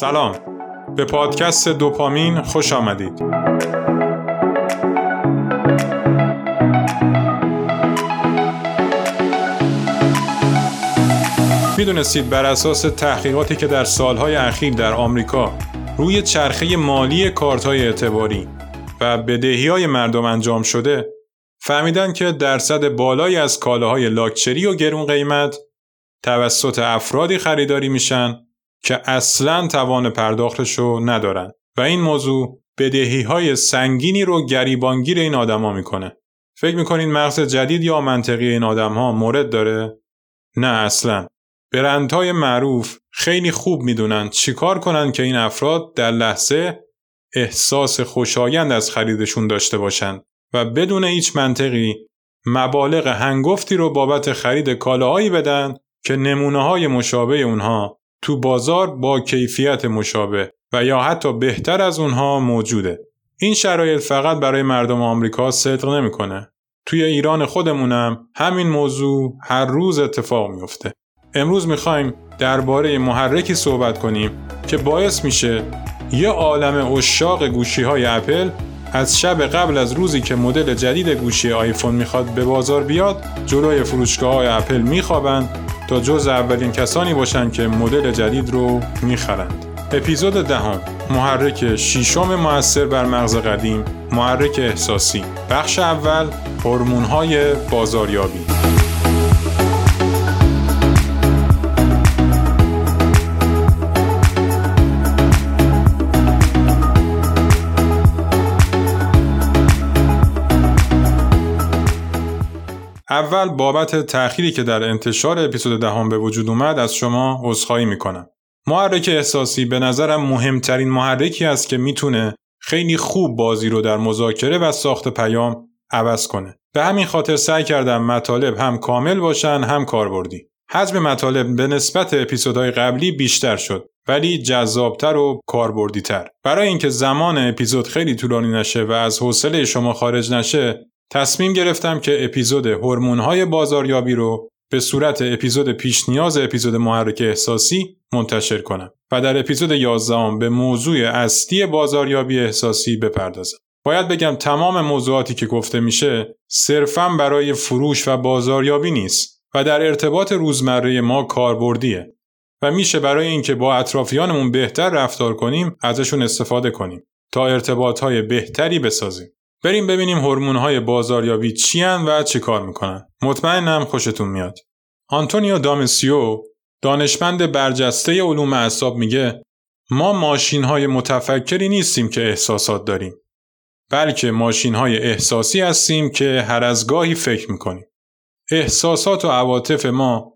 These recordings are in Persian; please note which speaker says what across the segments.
Speaker 1: سلام. به پادکست دوپامین خوش آمدید. می‌دونستید بر اساس تحقیقاتی که در سالهای اخیر در آمریکا روی چرخه مالی کارتهای اعتباری و بدهی های مردم انجام شده فهمیدن که درصد بالایی از کالاهای لاکچری و گرون قیمت توسط افرادی خریداری میشن که اصلا توان پرداختشو ندارن و این موضوع بدهی های سنگینی رو گریبانگیر این آدما می‌کنه. فکر می‌کنین مغز جدید یا منطقی این آدم ها مورد داره؟ نه اصلا. برندهای معروف خیلی خوب می‌دونن چیکار کنن که این افراد در لحظه احساس خوشایند از خریدشون داشته باشند و بدون هیچ منطقی مبالغ هنگفتی رو بابت خرید کالاهایی بدن که نمونه های مشابه اونها تو بازار با کیفیت مشابه و یا حتی بهتر از اونها موجوده. این شرایط فقط برای مردم آمریکا صدق نمی‌کنه. توی ایران خودمونم همین موضوع هر روز اتفاق میفته. امروز می‌خوایم درباره محرکی صحبت کنیم که باعث میشه یه عالم اشاق گوشی های اپل از شب قبل از روزی که مدل جدید گوشی آیفون می‌خواد به بازار بیاد جلوی فروشگاه های اپل میخوابند تا جز اولین کسانی باشند که مدل جدید رو می‌خرند. اپیزود دهم محرک شیشم موثر بر مغز قدیم محرک احساسی. بخش اول هورمون های بازاریابی. اول بابت تأخیری که در انتشار اپیزود دهم به وجود اومد از شما عذرخواهی می‌کنم. محرک احساسی به نظرم مهمترین محرکی است که می‌تونه خیلی خوب بازی رو در مذاکره و ساخت پیام عوض کنه. به همین خاطر سعی کردم مطالب هم کامل باشن هم کاربردی. حجم مطالب به نسبت اپیزودهای قبلی بیشتر شد ولی جذابتر و کاربردیتر. برای اینکه زمان اپیزود خیلی طولانی نشه و از حوصله شما خارج نشه تصمیم گرفتم که اپیزود های بازاریابی رو به صورت اپیزود پیش نیاز اپیزود محرک احساسی منتشر کنم و در اپیزود 11 به موضوع اصلی بازاریابی احساسی بپردازم. باید بگم تمام موضوعاتی که گفته میشه صرفا برای فروش و بازاریابی نیست و در ارتباط روزمره ما کاربردیه و میشه برای اینکه با اطرافیانمون بهتر رفتار کنیم ازشون استفاده کنیم تا ارتباط های بهتری بسازیم. بریم ببینیم هورمون های بازاریابی چی و چی کار می‌کنن. مطمئنم خوشتون میاد. آنتونیو دامسیو دانشمند برجسته علوم اعصاب میگه ما ماشین های متفکری نیستیم که احساسات داریم. بلکه ماشین های احساسی هستیم که هر از گاهی فکر می‌کنیم. احساسات و عواطف ما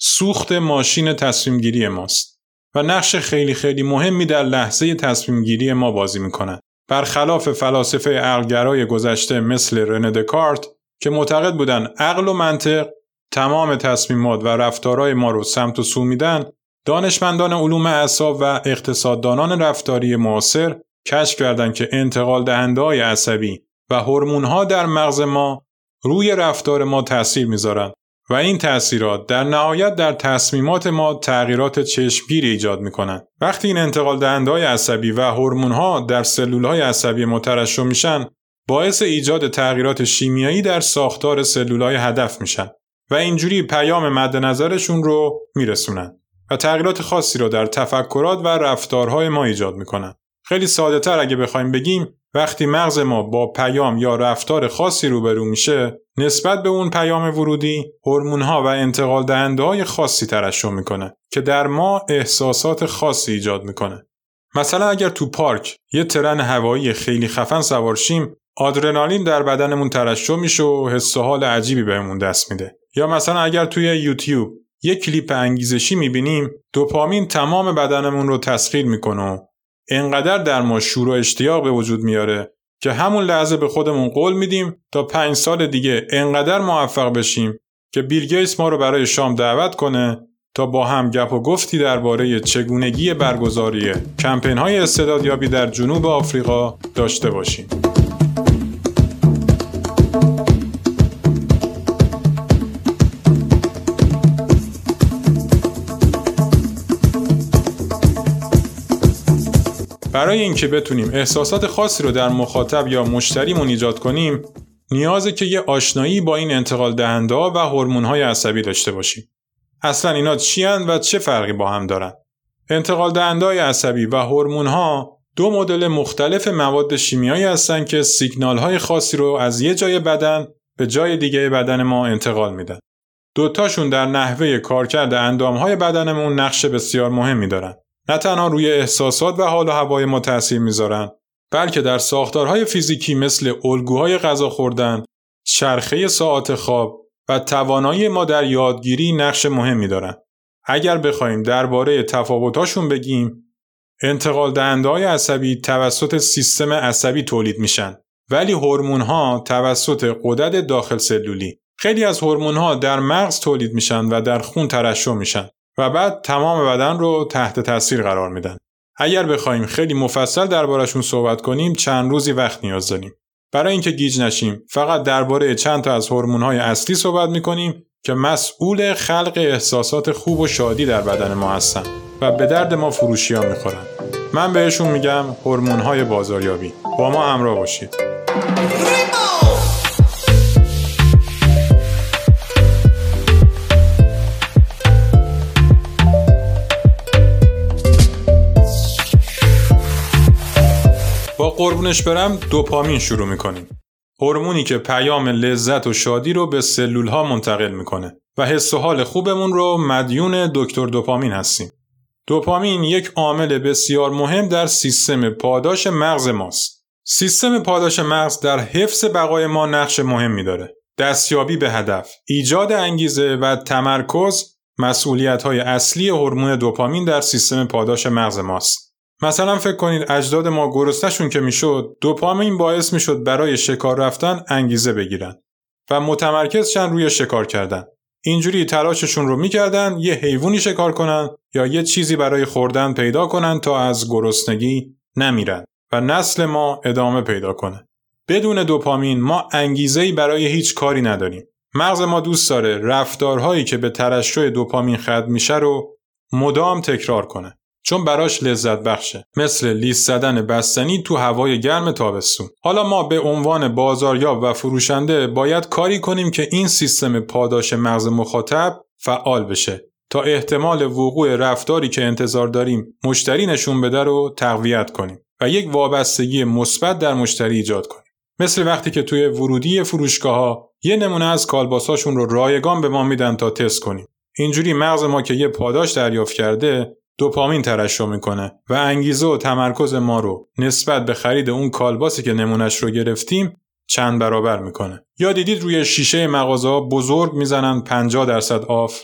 Speaker 1: سوخت ماشین تصمیم گیری ماست و نقش خیلی خیلی مهمی در لحظه تصمیم گیری ما بازی می‌کنن. برخلاف فلاسفه عقلگرای گذشته مثل رنه دکارت که معتقد بودن عقل و منطق تمام تصمیمات و رفتارهای ما رو سمت و سو میدن دانشمندان علوم اعصاب و اقتصاددانان رفتاری معاصر کشف کردند که انتقال دهنده های عصبی و هورمون در مغز ما روی رفتار ما تاثیر می‌ذارن. و این تأثیرات در نهایت در تصمیمات ما تغییرات چشمگیری ایجاد می‌کنن. وقتی این انتقال دهنده های عصبی و هورمون ها در سلول های عصبی مترشح میشن، باعث ایجاد تغییرات شیمیایی در ساختار سلول های هدف میشن و اینجوری پیام مد نظرشون رو میرسونن و تغییرات خاصی رو در تفکرات و رفتارهای ما ایجاد می‌کنن. خیلی ساده تر اگه بخوایم بگیم وقتی مغز ما با پیام یا رفتار خاصی روبرو میشه نسبت به اون پیام ورودی ها و انتقال دهنده های خاصی ترشح می‌کنه که در ما احساسات خاصی ایجاد می‌کنه. مثلا اگر تو پارک یه ترن هوایی خیلی خفن سوارشیم آدرنالین در بدنمون ترشح میشه و حس و حال عجیبی بهمون دست میده. یا مثلا اگر توی یوتیوب یه کلیپ انگیزشی می‌بینیم دوپامین تمام بدنمون رو تسخیر می‌کنه انقدر در ما شور و اشتیاق به وجود میاره که همون لحظه به خودمون قول میدیم تا پنج سال دیگه انقدر موفق بشیم که بیل گیتس ما رو برای شام دعوت کنه تا با هم گپ و گفتی درباره چگونگی برگزاری کمپین های استعدادیابی در جنوب آفریقا داشته باشیم. برای اینکه بتونیم احساسات خاصی رو در مخاطب یا مشتریمون ایجاد کنیم نیازه که یه آشنایی با این انتقال دهنده و هورمون های عصبی داشته باشیم اصلا اینا چی و چه فرقی با هم دارن انتقال دهنده عصبی و هورمون ها دو مدل مختلف مواد شیمیایی هستند که سیگنال های خاصی رو از یه جای بدن به جای دیگه بدن ما انتقال میدن. دوتاشون در نحوه کارکرد اندام های بدنمون نقش بسیار مهمی دارن. نه تنها روی احساسات و حال و هوای ما تاثیر می‌ذارن بلکه در ساختارهای فیزیکی مثل الگوهای غذا خوردن، چرخه ساعت خواب و توانایی ما در یادگیری نقش مهمی دارن. اگر بخوایم درباره تفاوتاشون بگیم انتقال دهنده های عصبی توسط سیستم عصبی تولید میشن ولی هورمون ها توسط قدرت داخل سلولی خیلی از هورمون ها در مغز تولید میشن و در خون ترشح میشن و بعد تمام بدن رو تحت تاثیر قرار میدن. اگر بخوایم خیلی مفصل دربارشون صحبت کنیم چند روزی وقت نیاز داریم. برای اینکه گیج نشیم فقط درباره چند تا از هورمون های اصلی صحبت می‌کنیم که مسئول خلق احساسات خوب و شادی در بدن ما هستن و به درد ما فروشی ها می‌خورن. من بهشون میگم هورمون های بازاریابی. با ما همراه باشید. قربونش برم دوپامین شروع می‌کنیم هورمونی که پیام لذت و شادی رو به سلول ها منتقل می‌کنه و حس و حال خوبمون رو مدیون دکتر دوپامین هستیم. دوپامین یک عامل بسیار مهم در سیستم پاداش مغز ماست. سیستم پاداش مغز در حفظ بقای ما نقش مهمی داره. دستیابی به هدف، ایجاد انگیزه و تمرکز مسئولیت های اصلی هورمون دوپامین در سیستم پاداش مغز ماست. مثلا فکر کنید اجداد ما گرسنهشون که می‌شد دوپامین باعث می‌شد برای شکار رفتن انگیزه بگیرن و متمرکز روی شکار کردن. اینجوری تلاششون رو می‌کردن یه حیوانی شکار کنن یا یه چیزی برای خوردن پیدا کنن تا از گرسنگی نمیرن و نسل ما ادامه پیدا کنه. بدون دوپامین ما انگیزه‌ای برای هیچ کاری نداریم. مغز ما دوست داره رفتارهایی که به ترشح دوپامین ختم میشه رو مدام تکرار کنه. چون براش لذت بخشه. مثل لیست زدن بستنی تو هوای گرم تابستون. حالا ما به عنوان بازاریاب و فروشنده باید کاری کنیم که این سیستم پاداش مغز مخاطب فعال بشه. تا احتمال وقوع رفتاری که انتظار داریم مشتری نشون بده رو تقویت کنیم و یک وابستگی مثبت در مشتری ایجاد کنیم. مثل وقتی که توی ورودی فروشگاه ها یه نمونه از کالباساشون رو رایگان به ما میدن تا تست کنیم. اینجوری مغز ما که یه پاداش دریافت کرده دوپامین ترشح می‌کنه و انگیزه و تمرکز ما رو نسبت به خرید اون کالباسی که نمونش رو گرفتیم چند برابر می‌کنه. یا دیدید روی شیشه مغازه بزرگ می‌زنن 50 درصد آف.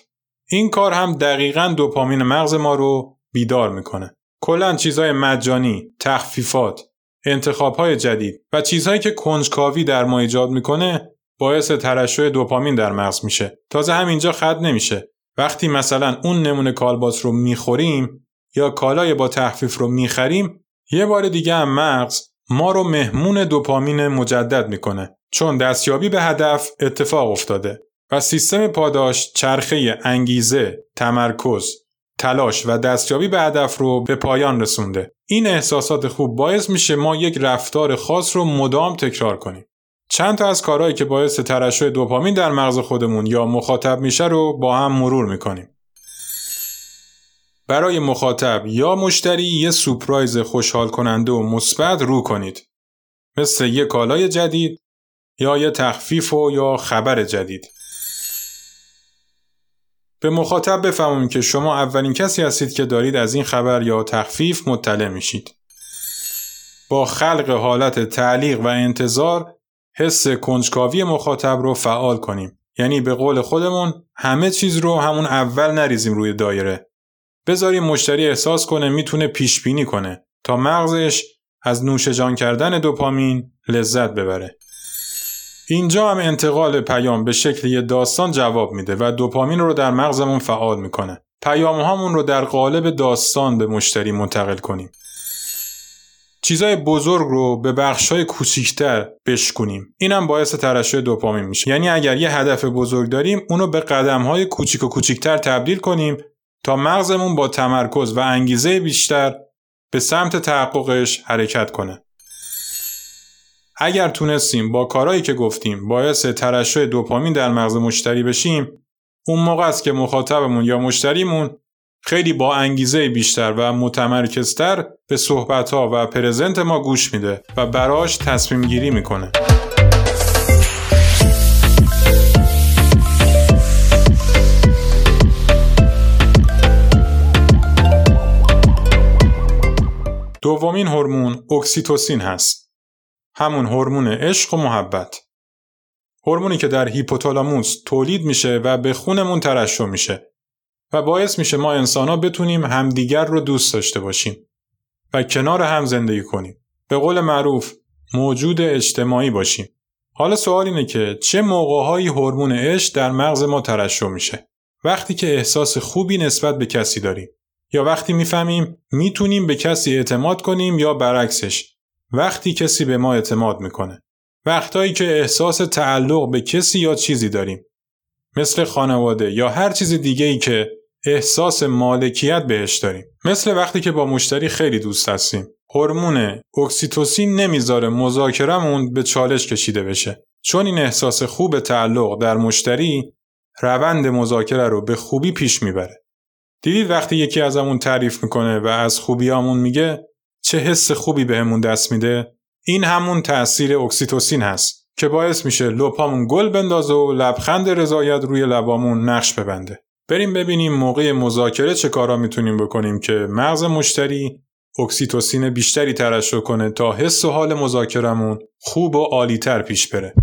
Speaker 1: این کار هم دقیقا دوپامین مغز ما رو بیدار می‌کنه. کلا چیزهای مجانی تخفیفات انتخابهای جدید و چیزهایی که کنجکاوی در ما ایجاد می‌کنه باعث ترشح دوپامین در مغز میشه. تازه همینجا خط نمیشه. وقتی مثلا اون نمونه کالباس رو می‌خوریم یا کالای با تخفیف رو می‌خریم یه بار دیگه هم مغز ما رو مهمون دوپامین مجدد می‌کنه چون دستیابی به هدف اتفاق افتاده و سیستم پاداش چرخه انگیزه، تمرکز، تلاش و دستیابی به هدف رو به پایان رسونده. این احساسات خوب باعث میشه ما یک رفتار خاص رو مدام تکرار کنیم. چند تا از کارهایی که باعث ترشح دوپامین در مغز خودمون یا مخاطب میشه رو با هم مرور می‌کنیم. برای مخاطب یا مشتری یه سپرایز خوشحال کننده و مثبت رو کنید. مثل یه کالای جدید یا یه تخفیف و یا خبر جدید. به مخاطب بفهمیم که شما اولین کسی هستید که دارید از این خبر یا تخفیف مطلع میشید. با خلق حالت تعلیق و انتظار حس کنجکاوی مخاطب رو فعال کنیم. یعنی به قول خودمون همه چیز رو همون اول نریزیم روی دایره. بذاریم مشتری احساس کنه می‌تونه پیش بینی کنه تا مغزش از نوش جان کردن دوپامین لذت ببره. اینجا هم انتقال پیام به شکل یه داستان جواب میده و دوپامین رو در مغزمون فعال می‌کنه. پیام هامون رو در قالب داستان به مشتری منتقل کنیم. چیزای بزرگ رو به بخشای کوچیکتر بشکنیم اینم باعث ترشح دوپامین میشه یعنی اگر یه هدف بزرگ داریم اونو به قدمهای کوچیک و کوچیکتر تبدیل کنیم تا مغزمون با تمرکز و انگیزه بیشتر به سمت تحققش حرکت کنه. اگر تونستیم با کارهایی که گفتیم باعث ترشح دوپامین در مغز مشتری بشیم اون موقع است که مخاطبمون یا مشتریمون خیلی با انگیزه بیشتر و متمرکزتر به صحبتها و پرزنت ما گوش میده و براش تصمیم گیری می‌کنه. دومین هورمون اکسیتوسین هست. همون هورمون عشق و محبت. هورمونی که در هیپوتالاموس تولید میشه و به خونمون ترشح میشه و باعث میشه ما انسانها بتونیم همدیگر رو دوست داشته باشیم و کنار هم زندگی کنیم. به قول معروف موجود اجتماعی باشیم. حالا سوال اینه که چه موقعهایی هورمون عشق در مغز ما ترشح میشه؟ وقتی که احساس خوبی نسبت به کسی داریم یا وقتی می‌فهمیم می‌تونیم به کسی اعتماد کنیم یا برعکسش وقتی کسی به ما اعتماد می‌کنه وقتایی که احساس تعلق به کسی یا چیزی داریم مثل خانواده یا هر چیز دیگه ای که احساس مالکیت بهش داریم. مثل وقتی که با مشتری خیلی دوست هستیم. هورمون اکسیتوسین نمی‌ذاره مذاکرمون به چالش کشیده بشه. چون این احساس خوب تعلق در مشتری روند مذاکره رو به خوبی پیش می‌بره. دیدید وقتی یکی ازمون تعریف می‌کنه و از خوبیامون میگه چه حس خوبی بهمون دست میده؟ این همون تأثیر اکسیتوسین هست که باعث میشه لپامون گل بندازه و لبخند رضایت روی لبامون نقش ببنده. بریم ببینیم موقع مذاکره چه کارا می‌تونیم بکنیم که مغز مشتری اکسیتوسین بیشتری ترشح کنه تا حس و حال مذاکرمون خوب و عالیتر پیش بره.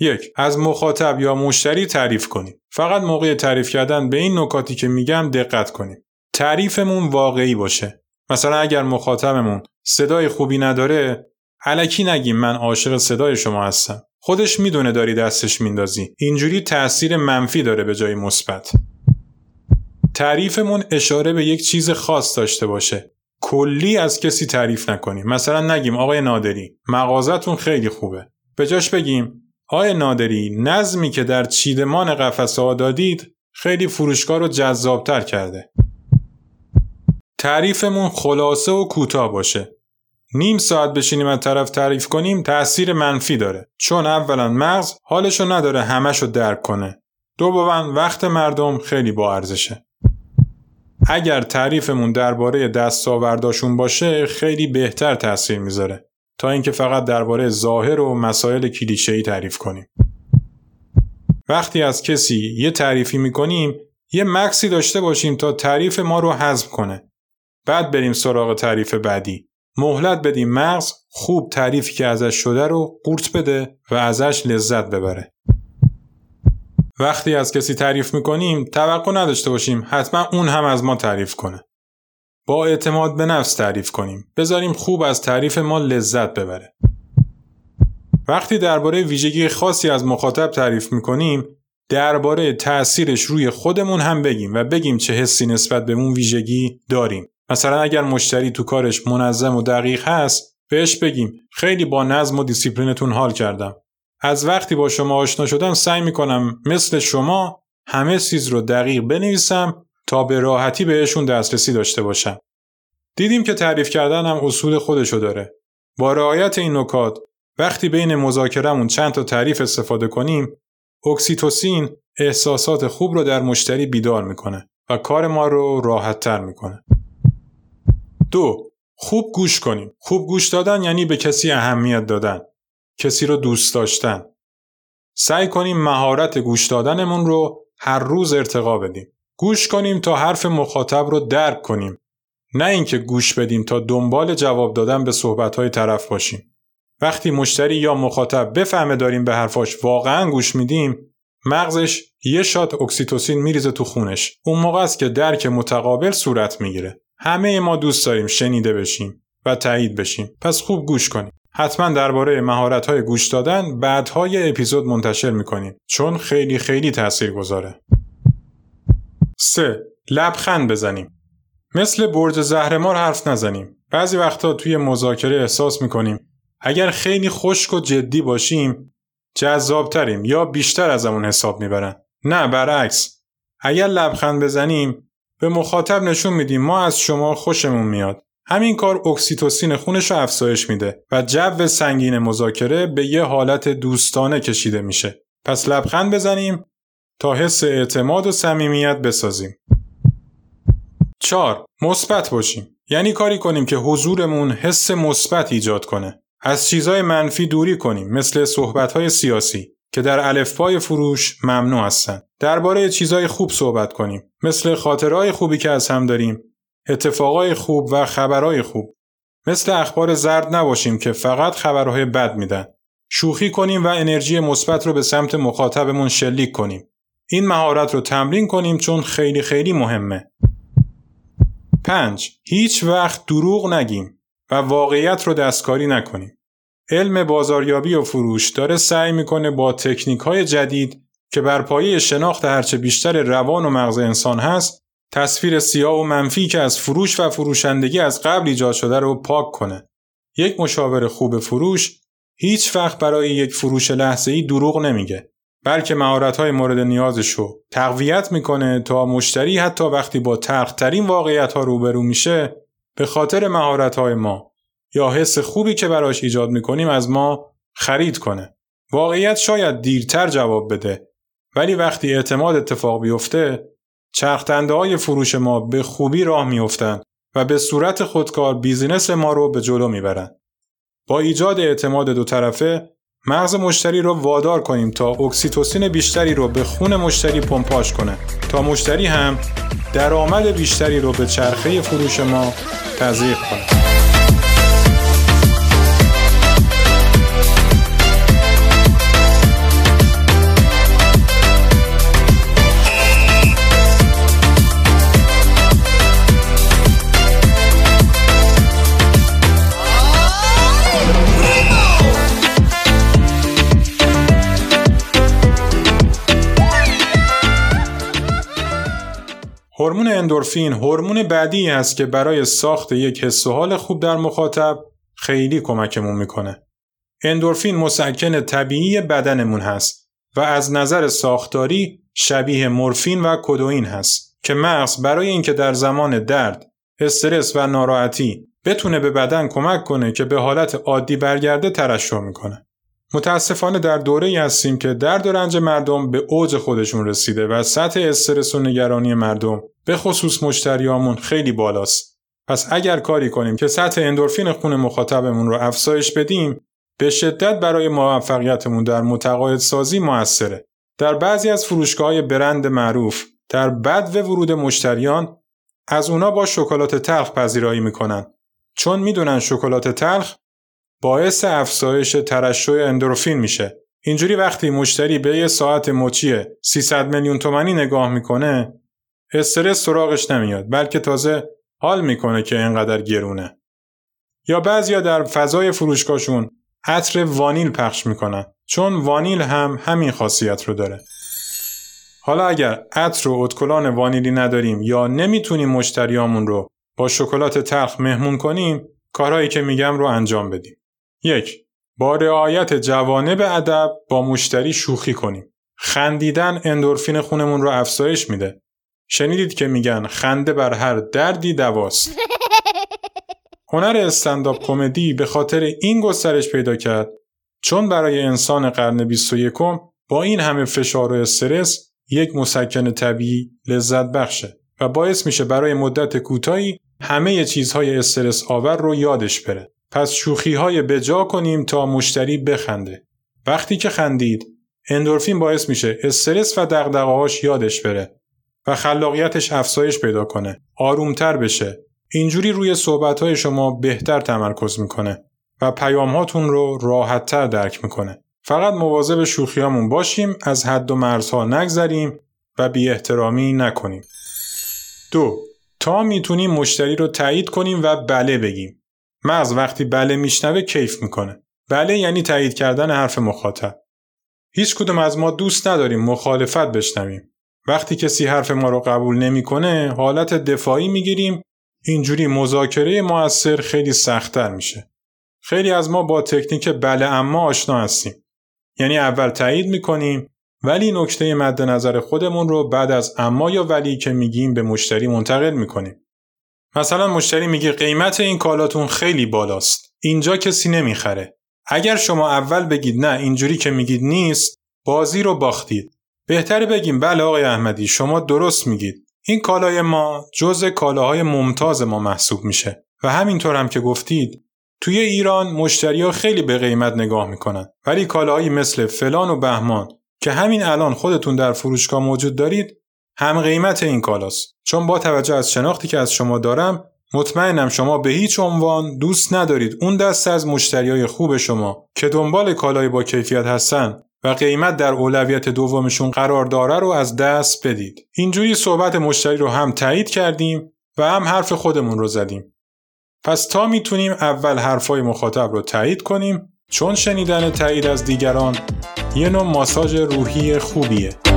Speaker 1: یک از مخاطب یا مشتری تعریف کنیم. فقط موقع تعریف کردن به این نکاتی که میگم دقت کنیم. تعریفمون واقعی باشه. مثلا اگر مخاطبمون صدای خوبی نداره علکی نگیم من عاشق صدای شما هستم. خودش می‌دونه داری دستش میندازی. اینجوری تاثیر منفی داره به جای مثبت. تعریفمون اشاره به یک چیز خاص داشته باشه. کلی از کسی تعریف نکنیم. مثلا نگیم آقای نادری مغازتون خیلی خوبه. به جاش بگیم آقای نادری نظمی که در چیدمان قفسه ها دادید خیلی فروشگاه رو جذابتر کرده. تعریفمون خلاصه و کوتاه باشه. نیم ساعت بشینیم از طرف تعریف کنیم تأثیر منفی داره چون اولا مغز حالشو نداره همشو درک کنه. دوما وقت مردم خیلی با ارزشه. اگر تعریفمون درباره دستاورداشون باشه خیلی بهتر تاثیر می‌ذاره. تا اینکه فقط درباره ظاهر و مسائل کلیشه‌ای تعریف کنیم. وقتی از کسی یه تعریفی می‌کنیم یه مکسی داشته باشیم تا تعریف ما رو حذف کنه. بعد بریم سراغ تعریف بعدی. مهلت بدیم مغز خوب تعریفی که ازش شده رو قورت بده و ازش لذت ببره. وقتی از کسی تعریف می‌کنیم توقع نداشته باشیم حتما اون هم از ما تعریف کنه. با اعتماد به نفس تعریف کنیم. بذاریم خوب از تعریف ما لذت ببره. وقتی درباره ویژگی خاصی از مخاطب تعریف می‌کنیم درباره تأثیرش روی خودمون هم بگیم و بگیم چه حسی نسبت به اون ویژگی داریم. مثلا اگر مشتری تو کارش منظم و دقیق هست بهش بگیم خیلی با نظم و دیسیپلینتون حال کردم. از وقتی با شما آشنا شدم سعی می‌کنم مثل شما همه چیز رو دقیق بنویسم تا به راحتی بهشون دسترسی داشته باشن. دیدیم که تعریف کردن هم اصول خودشو داره. با رعایت این نکات وقتی بین مذاکرهمون چند تا تعریف استفاده کنیم اکسیتوسین احساسات خوب رو در مشتری بیدار می‌کنه و کار ما رو راحت تر می‌کنه. دو خوب گوش کنیم. خوب گوش دادن یعنی به کسی اهمیت دادن. کسی رو دوست داشتن. سعی کنیم مهارت گوش دادنمون رو هر روز ارتقا بدیم. گوش کنیم تا حرف مخاطب رو درک کنیم نه اینکه گوش بدیم تا دنبال جواب دادن به صحبتهای طرف باشیم وقتی مشتری یا مخاطب بفهمه داریم به حرفاش واقعا گوش میدیم مغزش یه shot اکسیتوسین میریزه تو خونش اون موقع است که درک متقابل صورت می‌گیره همه ما دوست داریم شنیده بشیم و تایید بشیم پس خوب گوش کنیم حتما درباره مهارت های گوش دادن بعدها یه اپیزود منتشر می‌کنیم چون خیلی خیلی تأثیر گذاره 3. لبخند بزنیم. مثل برج زهرمار حرف نزنیم. بعضی وقتا توی مذاکره احساس می‌کنیم اگر خیلی خشک و جدی باشیم جذابتریم یا بیشتر ازمون حساب می‌برن. نه برعکس. اگر لبخند بزنیم به مخاطب نشون میدیم ما از شما خوشمون میاد. همین کار اکسیتوسین خونش رو افزایش میده و جو سنگین مذاکره به یه حالت دوستانه کشیده میشه. پس لبخند بزنیم تا حس اعتماد و صمیمیت بسازیم. 4. مثبت باشیم. یعنی کاری کنیم که حضورمون حس مثبت ایجاد کنه. از چیزهای منفی دوری کنیم مثل صحبتهای سیاسی که در الفبای فروش ممنوع هستند. درباره چیزهای خوب صحبت کنیم مثل خاطرهای خوبی که از هم داریم، اتفاقای خوب و خبرهای خوب. مثل اخبار زرد نباشیم که فقط خبرهای بد میدن. شوخی کنیم و انرژی مثبت رو به سمت مخاطبمون شلیک کنیم. این مهارت رو تمرین کنیم چون خیلی خیلی مهمه. 5. هیچ وقت دروغ نگیم و واقعیت رو دستکاری نکنیم. علم بازاریابی و فروش داره سعی می‌کنه با تکنیک های جدید که بر پایه شناخت هرچه بیشتر روان و مغز انسان هست تصویر سیاه و منفی که از فروش و فروشندگی از قبل ایجاد شده رو پاک کنه. یک مشاور خوب فروش هیچ وقت برای یک فروش لحظه ای دروغ نمیگه بلکه های مورد نیازش رو تقویت می‌کنه تا مشتری حتی وقتی با تلخترین واقعیت ها روبرو میشه به خاطر های ما یا حس خوبی که براش ایجاد می‌کنیم از ما خرید کنه. واقعیت شاید دیرتر جواب بده ولی وقتی اعتماد اتفاق بیفته چرختنده های فروش ما به خوبی راه میافتند و به صورت خودکار business ما رو به جلو می‌برند. با ایجاد اعتماد دو طرفه مغز مشتری رو وادار کنیم تا اکسیتوسین بیشتری رو به خون مشتری پمپاژ کنه تا مشتری هم درآمد بیشتری رو به چرخه فروش ما تزریق کنه. اندورفین هورمون بعدی است که برای ساخت یک حس و حال خوب در مخاطب خیلی کمکمون می‌کنه. اندورفین مسکن طبیعی بدنمون هست و از نظر ساختاری شبیه مورفین و کدوئین هست که مغز برای اینکه در زمان درد، استرس و ناراحتی بتونه به بدن کمک کنه که به حالت عادی برگرده ترشح می‌کنه. متاسفانه در دوره ای هستیم که درد و رنج مردم به اوج خودشون رسیده و سطح استرس و نگرانی مردم به خصوص مشتریامون خیلی بالاست. پس اگر کاری کنیم که سطح اندورفین خون مخاطبمون رو افزایش بدیم به شدت برای موفقیتمون در متقاعد سازی موثره. در بعضی از فروشگاه برند معروف در بد و ورود مشتریان از اونا با شکلات تلخ پذیرایی می‌کنن چون می‌دونن شکلات تلخ باعث افزایش ترشح اندورفین میشه. اینجوری وقتی مشتری به یه ساعت مچی 300 میلیون تومنی نگاه می‌کنه استرس سراغش نمیاد بلکه تازه حال می‌کنه که اینقدر گرونه. یا بعضیا در فضای فروشگاهشون عطر وانیل پخش می‌کنن چون وانیل هم همین خاصیت رو داره. حالا اگر عطر و اتکلان وانیلی نداریم یا نمی‌تونیم مشتریامون رو با شکلات تلخ مهمون کنیم کارهایی که میگم رو انجام بدیم. یک با رعایت جوانب ادب با مشتری شوخی کنیم. خندیدن اندورفین خونمون رو افزایش میده. شنیدید که میگن خنده بر هر دردی دواست. هنر استنداپ کمدی به خاطر این گسترش پیدا کرد چون برای انسان قرن 21 با این همه فشار و استرس یک مسکن طبیعی لذت بخشه و باعث میشه برای مدت کوتاهی همه چیزهای استرس آور رو یادش بره. پس شوخی های بجا کنیم تا مشتری بخنده. وقتی که خندید اندورفین باعث میشه استرس و دغدغه‌هاش یادش بره و خلاقیتش افزایش پیدا کنه. آرومتر بشه. اینجوری روی صحبت شما بهتر تمرکز می‌کنه و پیام هاتون رو راحتتر درک می‌کنه. فقط مواظب شوخیامون باشیم از حد و مرزها نگذریم و بی احترامی نکنیم. دو تا می‌تونیم مشتری رو تایید کنیم و بله بگیم. مغز وقتی بله میشنوه کیف می‌کنه. بله یعنی تایید کردن حرف مخاطب. هیچ کدوم از ما دوست نداریم مخالفت بشنویم. وقتی کسی حرف ما رو قبول نمی‌کنه، حالت دفاعی می‌گیریم، اینجوری مذاکره موثر خیلی سختتر میشه. خیلی از ما با تکنیک بله اما آشنا هستیم. یعنی اول تایید می‌کنیم، ولی نکته مد نظر خودمون رو بعد از اما یا ولی که میگیم به مشتری منتقل می‌کنیم. مثلا مشتری میگه قیمت این کالاتون خیلی بالاست. اینجا کسی نمی‌خره. اگر شما اول بگید نه اینجوری که میگید نیست بازی رو باختید. بهتره بگیم بله آقای احمدی شما درست میگید. این کالای ما جز کالاهای ممتاز ما محسوب میشه و همینطور هم که گفتید توی ایران مشتری خیلی به قیمت نگاه می‌کنن. ولی کالاهایی مثل فلان و بهمان که همین الان خودتون در فروشگاه موجود دارید هم قیمت این کالاست. چون با توجه از شناختی که از شما دارم مطمئنم شما به هیچ عنوان دوست ندارید. اون دسته از مشتریای خوب شما که دنبال کالای با کیفیت هستن و قیمت در اولویت دومشون قرار داره رو از دست بدید. اینجوری صحبت مشتری رو هم تایید کردیم و هم حرف خودمون رو زدیم. پس تا می‌تونیم اول حرفای مخاطب رو تایید کنیم چون شنیدن تایید از دیگران یه نوع ماساژ روحی خوبیه.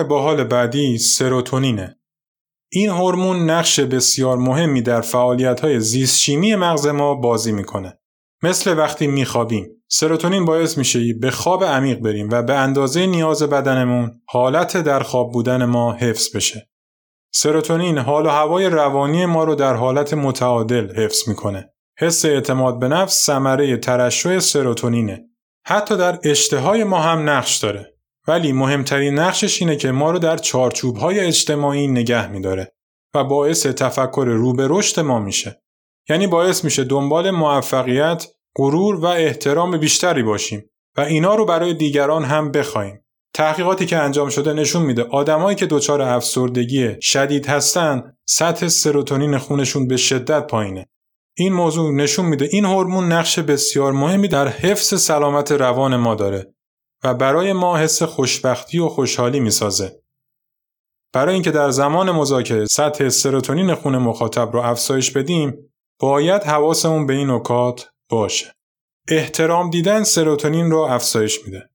Speaker 1: هورمون باحال بعدی سروتونینه. این هورمون نقش بسیار مهمی در فعالیت‌های زیست شیمی مغز ما بازی می‌کنه. مثل وقتی میخوابیم. سروتونین باعث میشه به خواب عمیق بریم و به اندازه نیاز بدنمون حالت در خواب بودن ما حفظ بشه. سروتونین حال و هوای روانی ما رو در حالت متعادل حفظ می‌کنه. حس اعتماد به نفس ثمره ترشح سروتونینه. حتی در اشتهای ما هم نقش داره. ولی مهمترین نقشش اینه که ما رو در چارچوب های اجتماعی نگه میداره و باعث تفکر رو به رشد ما میشه. یعنی باعث میشه دنبال موفقیت، غرور و احترام بیشتری باشیم و اینا رو برای دیگران هم بخوایم. تحقیقاتی که انجام شده نشون میده آدمایی که دچار افسردگی شدید هستن سطح سروتونین خونشون به شدت پایینه. این موضوع نشون میده این هورمون نقش بسیار مهمی در حفظ سلامت روان ما داره و برای ما حس خوشبختی و خوشحالی می‌سازه. برای اینکه در زمان مذاکره سطح سروتونین خون مخاطب رو افزایش بدیم، باید حواسمون به این نکات باشه. احترام دیدن سروتونین رو افزایش میده.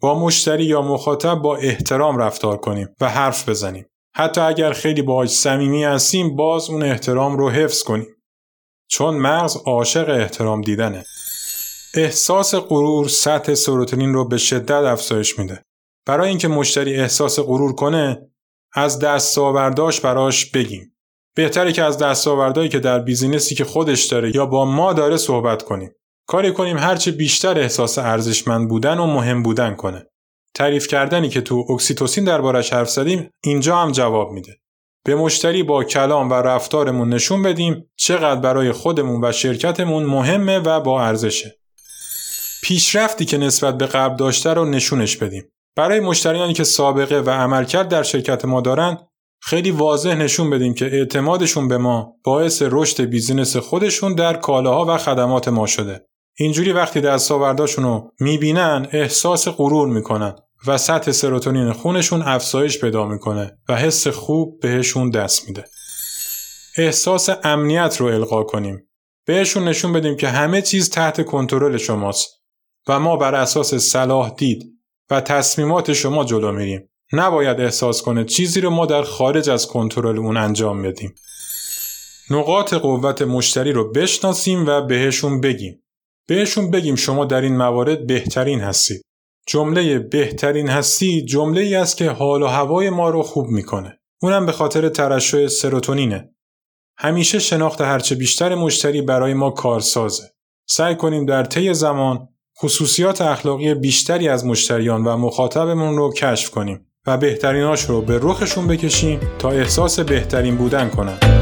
Speaker 1: با مشتری یا مخاطب با احترام رفتار کنیم و حرف بزنیم. حتی اگر خیلی باهاش صمیمی هستیم باز اون احترام رو حفظ کنیم. چون مغز عاشق احترام دیدنه. احساس غرور سطح سروتونین رو به شدت افزایش میده. برای اینکه مشتری احساس غرور کنه از دستاورداش براش بگیم. بهتره که از دستاوردهایی که در business ی که خودش داره یا با ما داره صحبت کنیم. کاری کنیم هرچه بیشتر احساس ارزشمند بودن و مهم بودن کنه. تعریف کردنی که تو اکسیتوسین دربارش حرف زدیم اینجا هم جواب میده. به مشتری با کلام و رفتارمون نشون بدیم چقدر برای خودمون و شرکتمون مهمه و با ارزشه. پیشرفتی که نسبت به قبل داشته رو نشونش بدیم. برای مشتریانی که سابقه و عملکرد در شرکت ما دارن خیلی واضح نشون بدیم که اعتمادشون به ما باعث رشد بیزینس خودشون در کالاها و خدمات ما شده. اینجوری وقتی دستاورداشون رو می‌بینن احساس غرور می‌کنن و سطح سروتونین خونشون افزایش پیدا می‌کنه و حس خوب بهشون دست میده. احساس امنیت رو القا کنیم. بهشون نشون بدیم که همه چیز تحت کنترل شماست و ما بر اساس صلاح دید و تصمیمات شما جلو میریم. نباید احساس کنه چیزی رو ما در خارج از کنترل اون انجام بدیم. نقاط قوت مشتری رو بشناسیم و بهشون بگیم. بهشون بگیم شما در این موارد بهترین هستید. جمله بهترین هستی جمله ای است که حال و هوای ما رو خوب می‌کنه. اونم به خاطر ترشح سروتونینه. همیشه شناخت هرچه بیشتر مشتری برای ما کارسازه. سعی کنیم در طی زمان خصوصیات اخلاقی بیشتری از مشتریان و مخاطبمون رو کشف کنیم و بهتریناش رو به رخشون بکشیم تا احساس بهترین بودن کنن.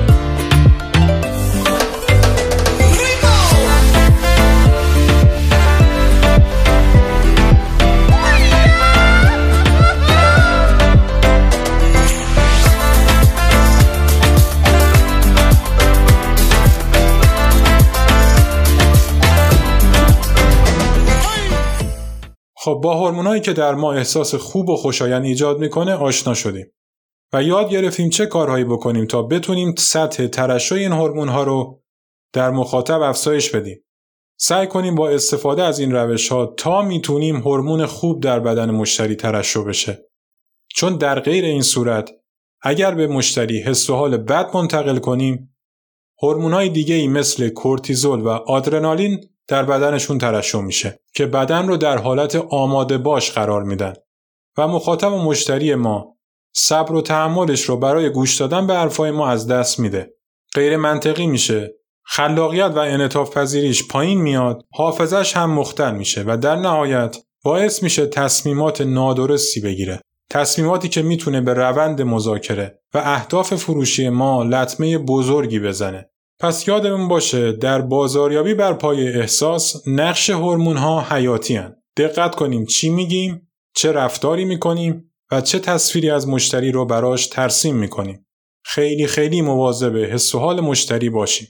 Speaker 1: خب با هورمونایی که در ما احساس خوب و خوشایند ایجاد می‌کنه آشنا شدیم و یاد گرفتیم چه کارهایی بکنیم تا بتونیم سطح ترشح این هورمون ها رو در مخاطب افزایش بدیم. سعی کنیم با استفاده از این روش ها تا می‌تونیم هورمون خوب در بدن مشتری ترشح بشه. چون در غیر این صورت اگر به مشتری حس و حال بد منتقل کنیم های دیگه ای مثل کورتیزول و آدرنالین در بدنشون ترشح میشه که بدن رو در حالت آماده باش قرار میدن و مخاطب و مشتری ما صبر و تحملش رو برای گوش دادن به حرفای ما از دست میده. غیر منطقی میشه. خلاقیت و انعطاف پذیریش پایین میاد، حافظش هم مختل میشه و در نهایت باعث میشه تصمیمات نادرستی بگیره. تصمیماتی که می‌تونه به روند مذاکره و اهداف فروشی ما لطمه بزرگی بزنه. پس یادمون باشه در بازاریابی بر پای احساس نقش هورمون ها حیاتی هن. دقت کنیم چی میگیم، چه رفتاری می‌کنیم و چه تصویری از مشتری رو براش ترسیم می‌کنیم. خیلی خیلی مواظب حس و حال مشتری باشیم.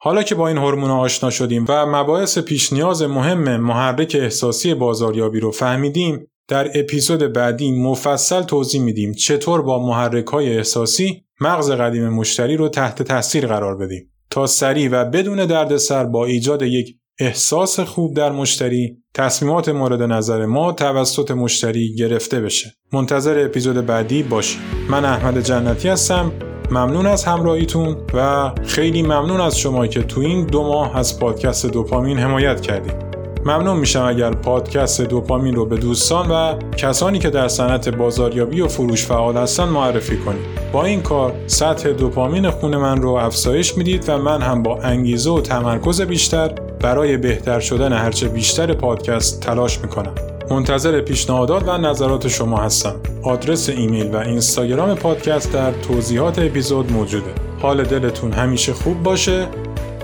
Speaker 1: حالا که با این هورمون آشنا شدیم و مباحث پیش نیاز مهم محرک احساسی بازاریابی رو فهمیدیم در اپیزود بعدی مفصل توضیح میدیم چطور با محرک های احساسی مغز قدیم مشتری رو تحت تاثیر قرار بدیم تا سریع و بدون دردسر با ایجاد یک احساس خوب در مشتری تصمیمات مورد نظر ما توسط مشتری گرفته بشه. منتظر اپیزود بعدی باشید. من احمد جنتی هستم. ممنون از همراهیتون و خیلی ممنون از شما که تو این دو ماه از پادکست دوپامین حمایت کردید. ممنون میشم اگر پادکست دوپامین رو به دوستان و کسانی که در صنعت بازاریابی و فروش فعال هستن معرفی کنید. با این کار سطح دوپامین خون من رو افزایش می‌دید و من هم با انگیزه و تمرکز بیشتر برای بهتر شدن هرچه بیشتر پادکست تلاش می‌کنم. منتظر پیشنهادات و نظرات شما هستم. آدرس ایمیل و اینستاگرام پادکست در توضیحات اپیزود موجوده. حال دلتون همیشه خوب باشه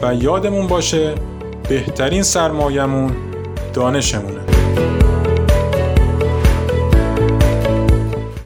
Speaker 1: و یادمون باشه بهترین سرمایهمون دانشمونه.